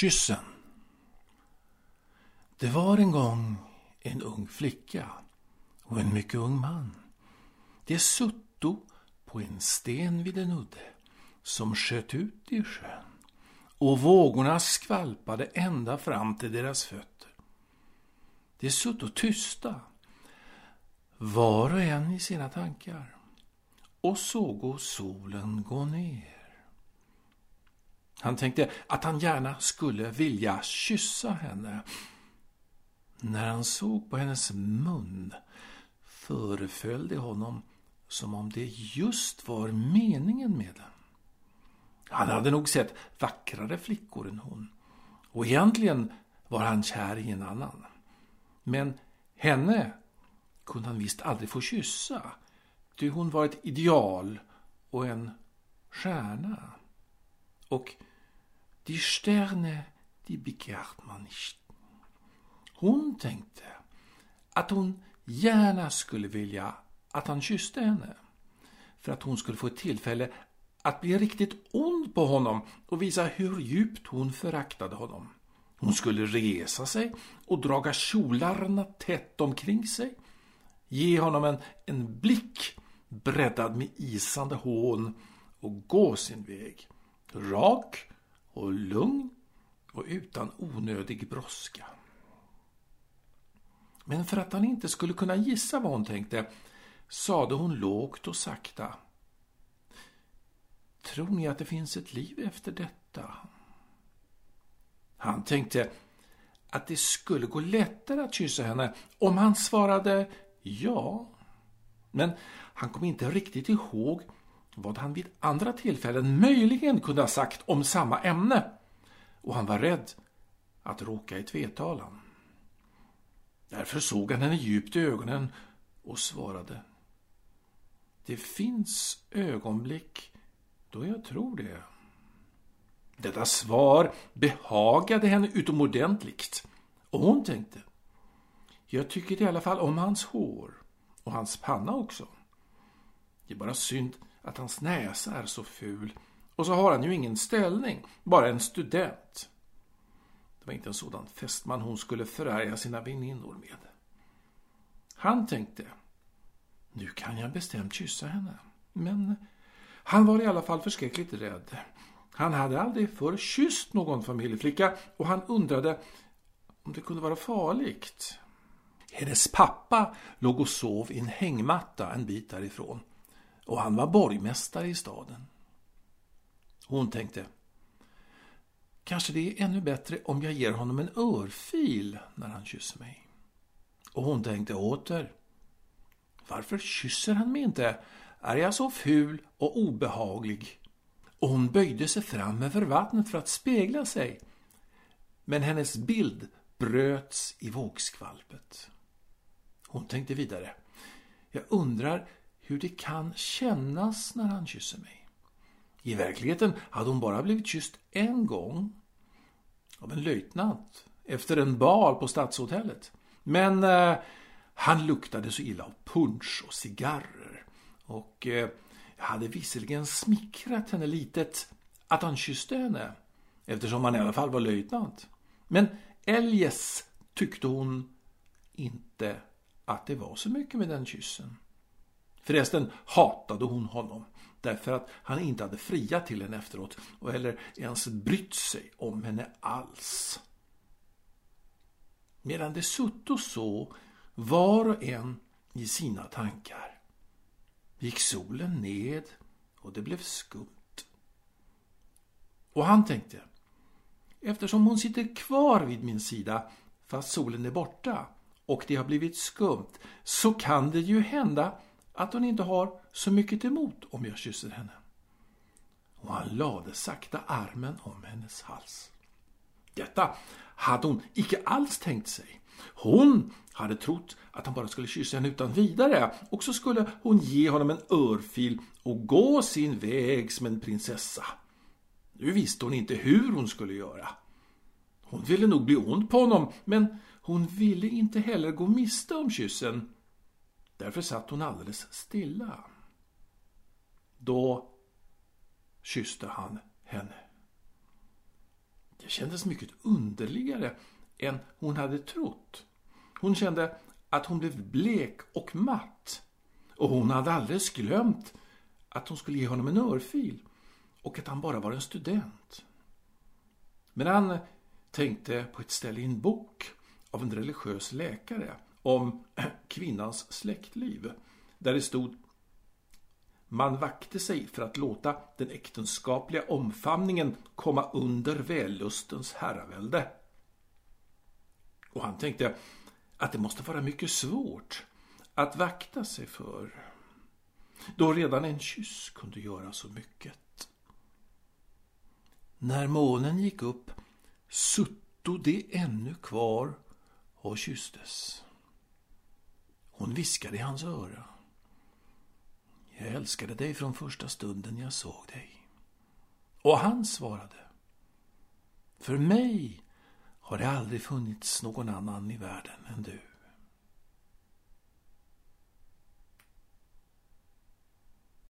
Kyssen Det var en gång en ung flicka och en mycket ung man. De sutto på en sten vid en udde som sköt ut i sjön och vågorna skvalpade ända fram till deras fötter. De sutto tysta, var och en i sina tankar och såg solen gå ner. Han tänkte att han gärna skulle vilja kyssa henne. När han såg på hennes mun föreföll det honom som om det just var meningen med den. Han hade nog sett vackrare flickor än hon och egentligen var han kär i en annan. Men henne kunde han visst aldrig få kyssa, ty hon var ett ideal och en stjärna. Och die Sterne, die begehrt man nicht. Hon tänkte att hon gärna skulle vilja att han kysste henne för att hon skulle få ett tillfälle att bli riktigt ond på honom och visa hur djupt hon föraktade honom. Hon skulle resa sig och draga kjolarna tätt omkring sig, ge honom en, en blick breddad med isande hån och gå sin väg, rak och lugn och utan onödig brådska. Men för att han inte skulle kunna gissa vad hon tänkte sade hon lågt och sakta. Tror ni att det finns ett liv efter detta? Han tänkte att det skulle gå lättare att kyssa henne om han svarade ja. Men han kom inte riktigt ihåg vad han vid andra tillfällen möjligen kunde ha sagt om samma ämne och han var rädd att råka i tvetalan. Därför såg han henne djupt i ögonen och svarade. Det finns ögonblick då jag tror det. Detta svar behagade henne utomordentligt och hon tänkte. Jag tycker i alla fall om hans hår och hans panna också. Det är bara synd att hans näsa är så ful och så har han ju ingen ställning, bara en student. Det var inte en sådan fästman hon skulle förärga sina väninnor med. Han tänkte, nu kan jag bestämt kyssa henne. Men han var i alla fall förskräckligt rädd. Han hade aldrig förr kysst någon familjeflicka och han undrade om det kunde vara farligt. Hennes pappa låg och sov i en hängmatta en bit därifrån och han var borgmästare i staden. Hon tänkte Kanske det är ännu bättre om jag ger honom en örfil när han kysser mig. Och hon tänkte åter. Varför kysser han mig inte? Är jag så ful och obehaglig? Och hon böjde sig fram över vattnet för att spegla sig. Men hennes bild bröts i vågskvalpet. Hon tänkte vidare. Jag undrar hur det kan kännas när han kysser mig. I verkligheten hade hon bara blivit kysst en gång av en löjtnant efter en bal på stadshotellet. Men eh, han luktade så illa av punsch och cigarrer och eh, hade visserligen smickrat henne litet att han kysste henne eftersom han i alla fall var löjtnant. Men eljest tyckte hon inte att det var så mycket med den kyssen. Förresten hatade hon honom därför att han inte hade friat till henne efteråt och eller ens brytt sig om henne alls. Medan de sutt och så, var och en i sina tankar, gick solen ned och det blev skumt. Och han tänkte, eftersom hon sitter kvar vid min sida fast solen är borta och det har blivit skumt så kan det ju hända att hon inte har så mycket emot om jag kysser henne. Och han lade sakta armen om hennes hals. Detta hade hon icke alls tänkt sig. Hon hade trott att han bara skulle kyssa henne utan vidare och så skulle hon ge honom en örfil och gå sin väg som en prinsessa. Nu visste hon inte hur hon skulle göra. Hon ville nog bli ond på honom, men hon ville inte heller gå miste om kyssen. Därför satt hon alldeles stilla. Då kysste han henne. Det kändes mycket underligare än hon hade trott. Hon kände att hon blev blek och matt. Och hon hade alldeles glömt att hon skulle ge honom en örfil och att han bara var en student. Men han tänkte på ett ställe i en bok av en religiös läkare om kvinnans släktliv där det stod man vakte sig för att låta den äktenskapliga omfamningen komma under vällustens herravälde. Och han tänkte att det måste vara mycket svårt att vakta sig för då redan en kyss kunde göra så mycket. När månen gick upp sutto de ännu kvar och kysstes. Hon viskade i hans öra. Jag älskade dig från första stunden jag såg dig. Och han svarade. För mig har det aldrig funnits någon annan i världen än du.